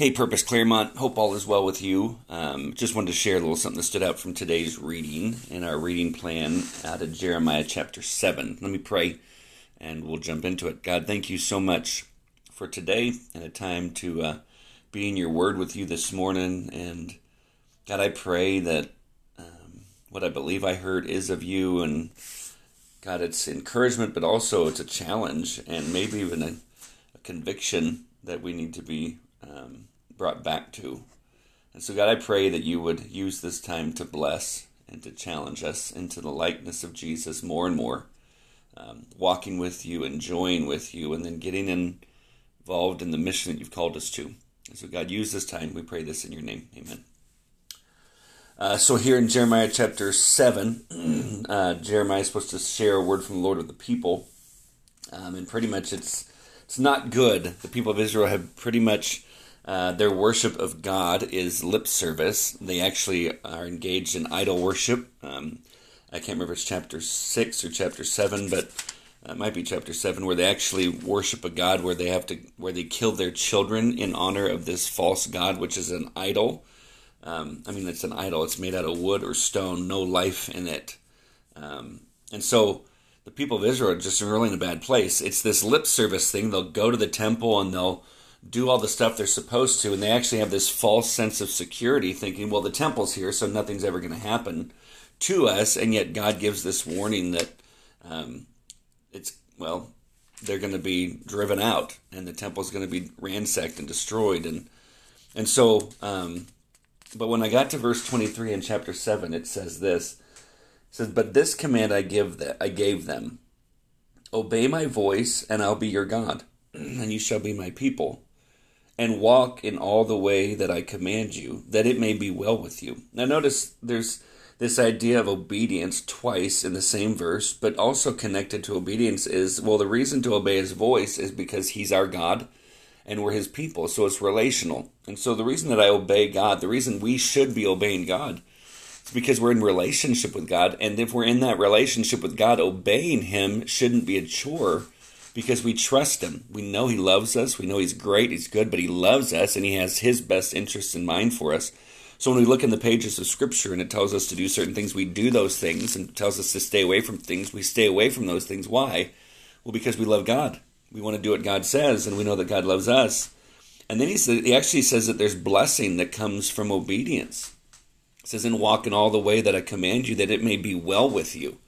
Hey, Purpose Claremont. Hope all is well with you. Um, just wanted to share a little something that stood out from today's reading in our reading plan out of Jeremiah chapter 7. Let me pray and we'll jump into it. God, thank you so much for today and a time to uh, be in your word with you this morning. And God, I pray that um, what I believe I heard is of you. And God, it's encouragement, but also it's a challenge and maybe even a, a conviction that we need to be. Um, brought back to. And so, God, I pray that you would use this time to bless and to challenge us into the likeness of Jesus more and more, um, walking with you, enjoying with you, and then getting involved in the mission that you've called us to. And so, God, use this time. We pray this in your name. Amen. Uh, so, here in Jeremiah chapter 7, uh, Jeremiah is supposed to share a word from the Lord with the people. Um, and pretty much it's, it's not good. The people of Israel have pretty much uh, their worship of God is lip service. They actually are engaged in idol worship. Um, I can't remember if it's chapter 6 or chapter 7, but it might be chapter 7 where they actually worship a god where they have to where they kill their children in honor of this false god which is an idol. Um, i mean it's an idol. It's made out of wood or stone no life in it. Um, and so the people of israel are just really in a bad place. It's this lip service thing. They'll go to the temple and they'll do all the stuff they're supposed to, and they actually have this false sense of security, thinking, well, the temple's here, so nothing's ever going to happen to us, and yet God gives this warning that um, it's, well, they're going to be driven out, and the temple's going to be ransacked and destroyed, and and so, um, but when I got to verse 23 in chapter 7, it says this. It says, But this command I give that I gave them Obey my voice, and I'll be your God, and you shall be my people and walk in all the way that I command you, that it may be well with you. Now, notice there's this idea of obedience twice in the same verse, but also connected to obedience is well, the reason to obey his voice is because he's our God and we're his people, so it's relational. And so, the reason that I obey God, the reason we should be obeying God, is because we're in relationship with God, and if we're in that relationship with God, obeying him shouldn't be a chore because we trust him. We know he loves us. We know he's great, he's good, but he loves us and he has his best interests in mind for us. So when we look in the pages of scripture and it tells us to do certain things, we do those things and tells us to stay away from things, we stay away from those things. Why? Well, because we love God. We want to do what God says and we know that God loves us. And then he says he actually says that there's blessing that comes from obedience. It says, "And walk in all the way that I command you, that it may be well with you."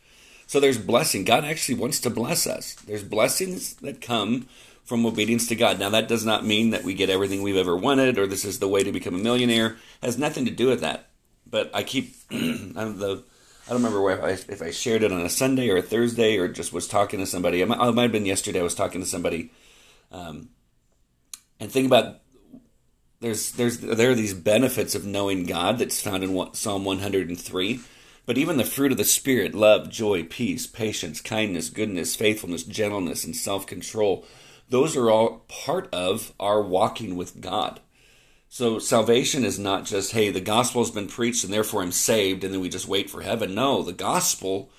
So there's blessing. God actually wants to bless us. There's blessings that come from obedience to God. Now that does not mean that we get everything we've ever wanted or this is the way to become a millionaire. It has nothing to do with that. But I keep I'm the I don't remember if I, if I shared it on a Sunday or a Thursday or just was talking to somebody. It might, it might have been yesterday. I was talking to somebody, um, and think about there's there's there are these benefits of knowing God that's found in Psalm 103. But even the fruit of the Spirit love, joy, peace, patience, kindness, goodness, faithfulness, gentleness, and self control those are all part of our walking with God. So salvation is not just, hey, the gospel has been preached and therefore I'm saved and then we just wait for heaven. No, the gospel,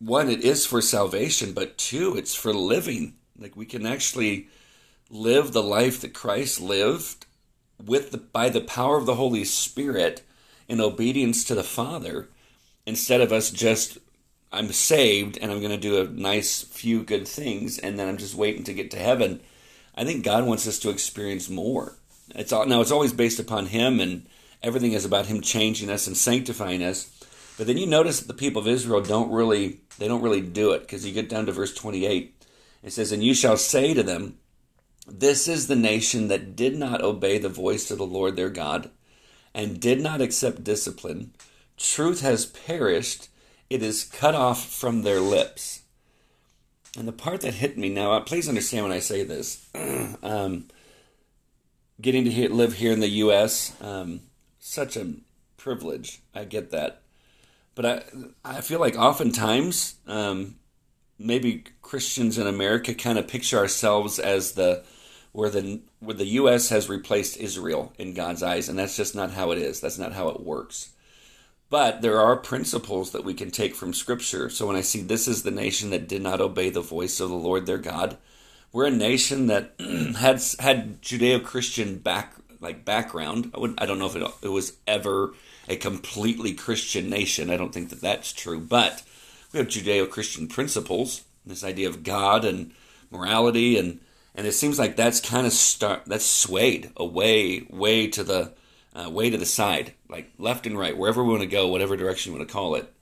one, it is for salvation, but two, it's for living. Like we can actually live the life that Christ lived with the by the power of the Holy Spirit in obedience to the Father instead of us just I'm saved and I'm going to do a nice few good things and then I'm just waiting to get to heaven. I think God wants us to experience more. It's all, now it's always based upon Him and everything is about Him changing us and sanctifying us. But then you notice that the people of Israel don't really they don't really do it because you get down to verse 28. It says, "And you shall say to them, This is the nation that did not obey the voice of the Lord their God, and did not accept discipline." Truth has perished, it is cut off from their lips. And the part that hit me now, uh, please understand when I say this. um, getting to live here in the U.S., um, such a privilege. I get that. But I, I feel like oftentimes, um, maybe Christians in America kind of picture ourselves as the where the where the U.S. has replaced Israel in God's eyes, and that's just not how it is. That's not how it works. But there are principles that we can take from Scripture. So when I see this is the nation that did not obey the voice of the Lord their God, we're a nation that had had Judeo-Christian back like background. I would I don't know if it, it was ever a completely Christian nation. I don't think that that's true, but we have Judeo-Christian principles, this idea of God and morality, and and it seems like that's kind of start that's swayed away, way to the uh, way to the side, like left and right, wherever we want to go, whatever direction you want to call it.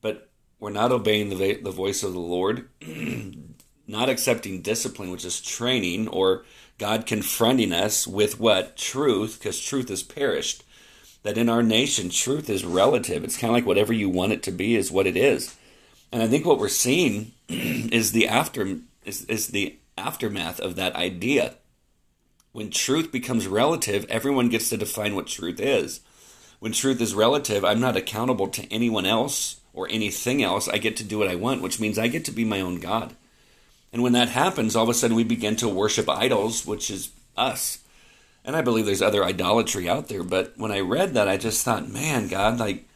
But we're not obeying the the voice of the Lord, not accepting discipline, which is training, or God confronting us with what truth, because truth is perished. That in our nation, truth is relative. It's kind of like whatever you want it to be is what it is. And I think what we're seeing is the after is, is the aftermath of that idea. When truth becomes relative, everyone gets to define what truth is. When truth is relative, I'm not accountable to anyone else or anything else. I get to do what I want, which means I get to be my own God. And when that happens, all of a sudden we begin to worship idols, which is us. And I believe there's other idolatry out there, but when I read that, I just thought, man, God, like,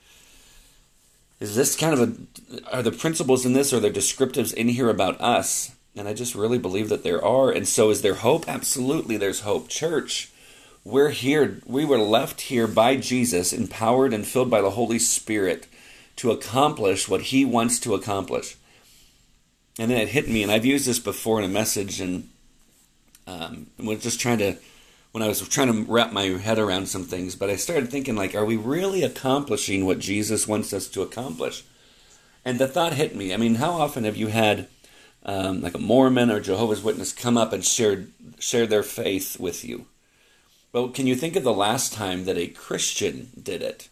is this kind of a are the principles in this or the descriptives in here about us and i just really believe that there are and so is there hope absolutely there's hope church we're here we were left here by jesus empowered and filled by the holy spirit to accomplish what he wants to accomplish and then it hit me and i've used this before in a message and um, we're just trying to when I was trying to wrap my head around some things, but I started thinking like, are we really accomplishing what Jesus wants us to accomplish? And the thought hit me. I mean, how often have you had um, like a Mormon or Jehovah's Witness come up and share, shared their faith with you? Well, can you think of the last time that a Christian did it?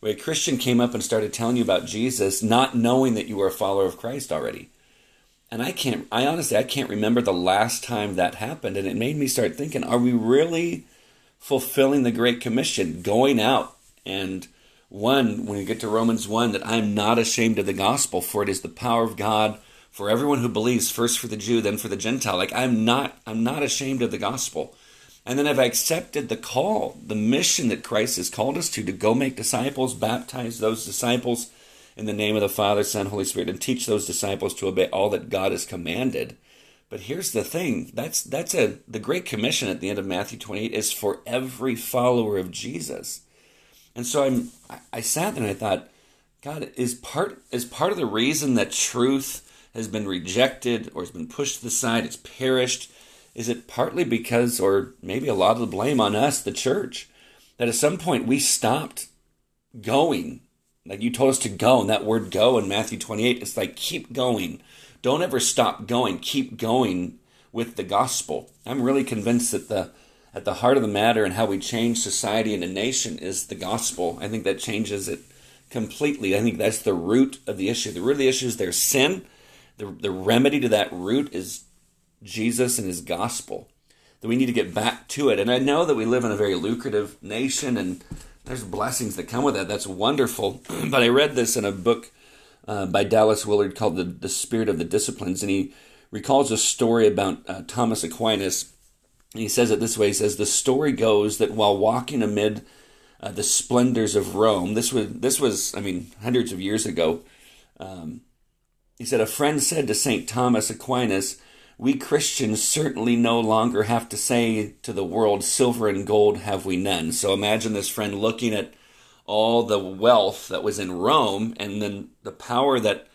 Where a Christian came up and started telling you about Jesus, not knowing that you were a follower of Christ already. And I can't, I honestly, I can't remember the last time that happened. And it made me start thinking, are we really fulfilling the Great Commission, going out and one, when you get to Romans 1, that I'm not ashamed of the gospel, for it is the power of God for everyone who believes, first for the Jew, then for the Gentile. Like I'm not, I'm not ashamed of the gospel. And then I've accepted the call, the mission that Christ has called us to, to go make disciples, baptize those disciples in the name of the Father, Son, Holy Spirit, and teach those disciples to obey all that God has commanded. But here's the thing: that's that's a the Great Commission at the end of Matthew 28 is for every follower of Jesus. And so I'm I sat there and I thought, God is part is part of the reason that truth has been rejected or has been pushed to the side, it's perished. Is it partly because, or maybe a lot of the blame on us, the church, that at some point we stopped going like you told us to go, and that word go in Matthew 28, it's like keep going. Don't ever stop going. Keep going with the gospel. I'm really convinced that the at the heart of the matter and how we change society and a nation is the gospel. I think that changes it completely. I think that's the root of the issue. The root of the issue is there's sin. The, the remedy to that root is Jesus and his gospel. That we need to get back to it. And I know that we live in a very lucrative nation and there's blessings that come with that. That's wonderful. but I read this in a book uh, by Dallas Willard called the, the Spirit of the Disciplines, and he recalls a story about uh, Thomas Aquinas. And he says it this way: He says the story goes that while walking amid uh, the splendors of Rome, this was this was I mean hundreds of years ago. Um, he said a friend said to Saint Thomas Aquinas we Christians certainly no longer have to say to the world, Silver and gold have we none. So imagine this friend looking at all the wealth that was in Rome and then the power that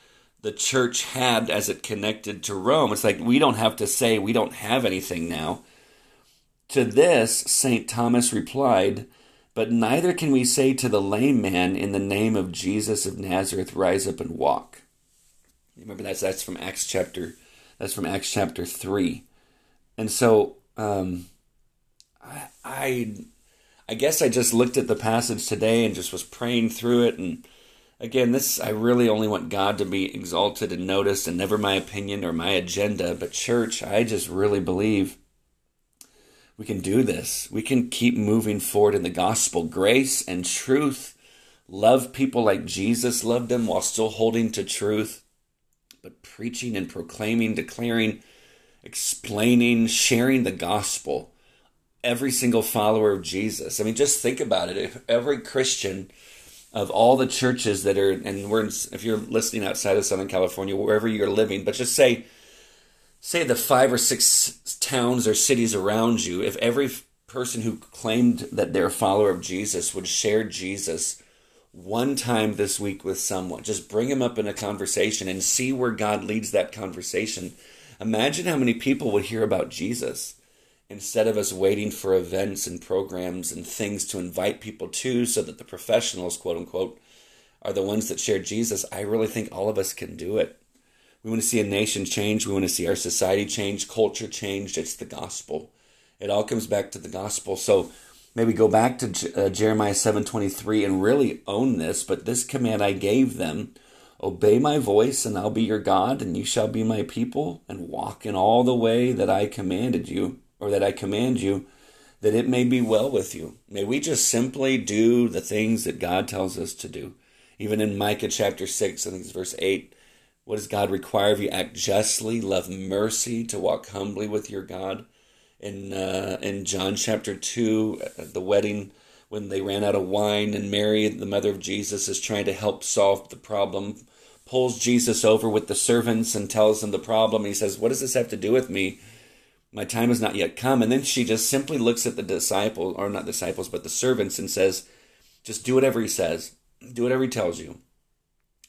the church had as it connected to Rome. It's like we don't have to say we don't have anything now. To this, St. Thomas replied, But neither can we say to the lame man, In the name of Jesus of Nazareth, rise up and walk. Remember that's that's from Acts chapter that's from Acts chapter 3. And so um, I, I, I guess I just looked at the passage today and just was praying through it. And again, this I really only want God to be exalted and noticed, and never my opinion or my agenda. But church, I just really believe we can do this. We can keep moving forward in the gospel, grace and truth. Love people like Jesus loved them while still holding to truth but preaching and proclaiming, declaring, explaining, sharing the gospel. Every single follower of Jesus. I mean, just think about it. If every Christian of all the churches that are, and we're in, if you're listening outside of Southern California, wherever you're living, but just say, say the five or six towns or cities around you, if every person who claimed that they're a follower of Jesus would share Jesus one time this week with someone. Just bring him up in a conversation and see where God leads that conversation. Imagine how many people would hear about Jesus instead of us waiting for events and programs and things to invite people to so that the professionals, quote unquote, are the ones that share Jesus. I really think all of us can do it. We want to see a nation change. We want to see our society change, culture change. It's the gospel. It all comes back to the gospel. So maybe go back to uh, Jeremiah 7:23 and really own this, but this command I gave them, obey my voice and I'll be your God and you shall be my people and walk in all the way that I commanded you or that I command you that it may be well with you. May we just simply do the things that God tells us to do. Even in Micah chapter 6, I think it's verse 8, what does God require of you? Act justly, love mercy, to walk humbly with your God in uh, in John chapter two, the wedding when they ran out of wine, and Mary, the mother of Jesus, is trying to help solve the problem, pulls Jesus over with the servants and tells them the problem. He says, "What does this have to do with me? My time has not yet come." And then she just simply looks at the disciples, or not disciples, but the servants, and says, "Just do whatever he says. Do whatever he tells you."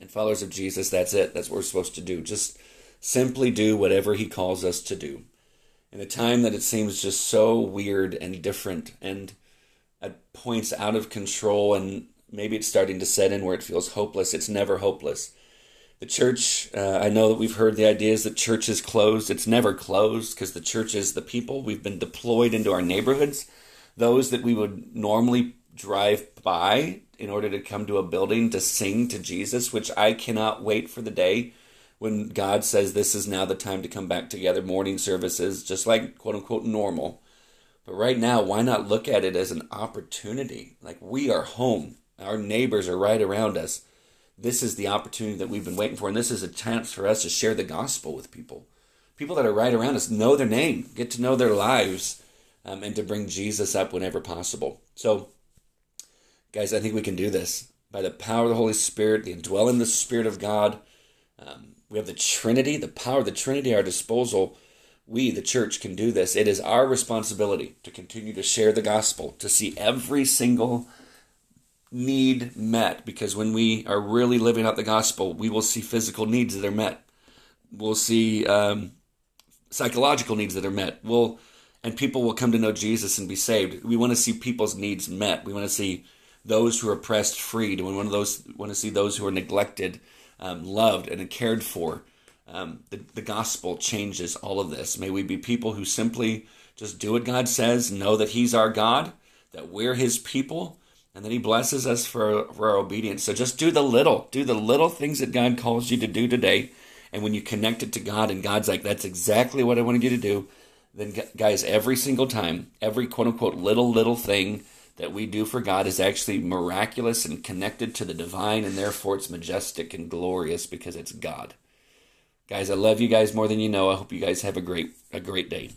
And followers of Jesus, that's it. That's what we're supposed to do. Just simply do whatever he calls us to do in a time that it seems just so weird and different and at points out of control and maybe it's starting to set in where it feels hopeless it's never hopeless. The church uh, i know that we've heard the ideas that church is closed. It's never closed because the church is the people. We've been deployed into our neighborhoods. Those that we would normally drive by in order to come to a building to sing to jesus which i cannot wait for the day when God says this is now the time to come back together, morning services, just like quote unquote normal. But right now, why not look at it as an opportunity? Like we are home, our neighbors are right around us. This is the opportunity that we've been waiting for, and this is a chance for us to share the gospel with people. People that are right around us know their name, get to know their lives, um, and to bring Jesus up whenever possible. So, guys, I think we can do this by the power of the Holy Spirit, the indwelling the Spirit of God. Um, we have the Trinity, the power of the Trinity at our disposal. We, the church, can do this. It is our responsibility to continue to share the gospel, to see every single need met. Because when we are really living out the gospel, we will see physical needs that are met. We'll see um, psychological needs that are met. We'll and people will come to know Jesus and be saved. We want to see people's needs met. We want to see those who are oppressed freed. We want those want to see those who are neglected um, loved and cared for. Um, the, the gospel changes all of this. May we be people who simply just do what God says, know that He's our God, that we're His people, and that He blesses us for, for our obedience. So just do the little, do the little things that God calls you to do today. And when you connect it to God, and God's like, that's exactly what I wanted you to do, then guys, every single time, every quote unquote little, little thing that we do for God is actually miraculous and connected to the divine, and therefore it's majestic and glorious because it's God. Guys, I love you guys more than you know. I hope you guys have a great a great day.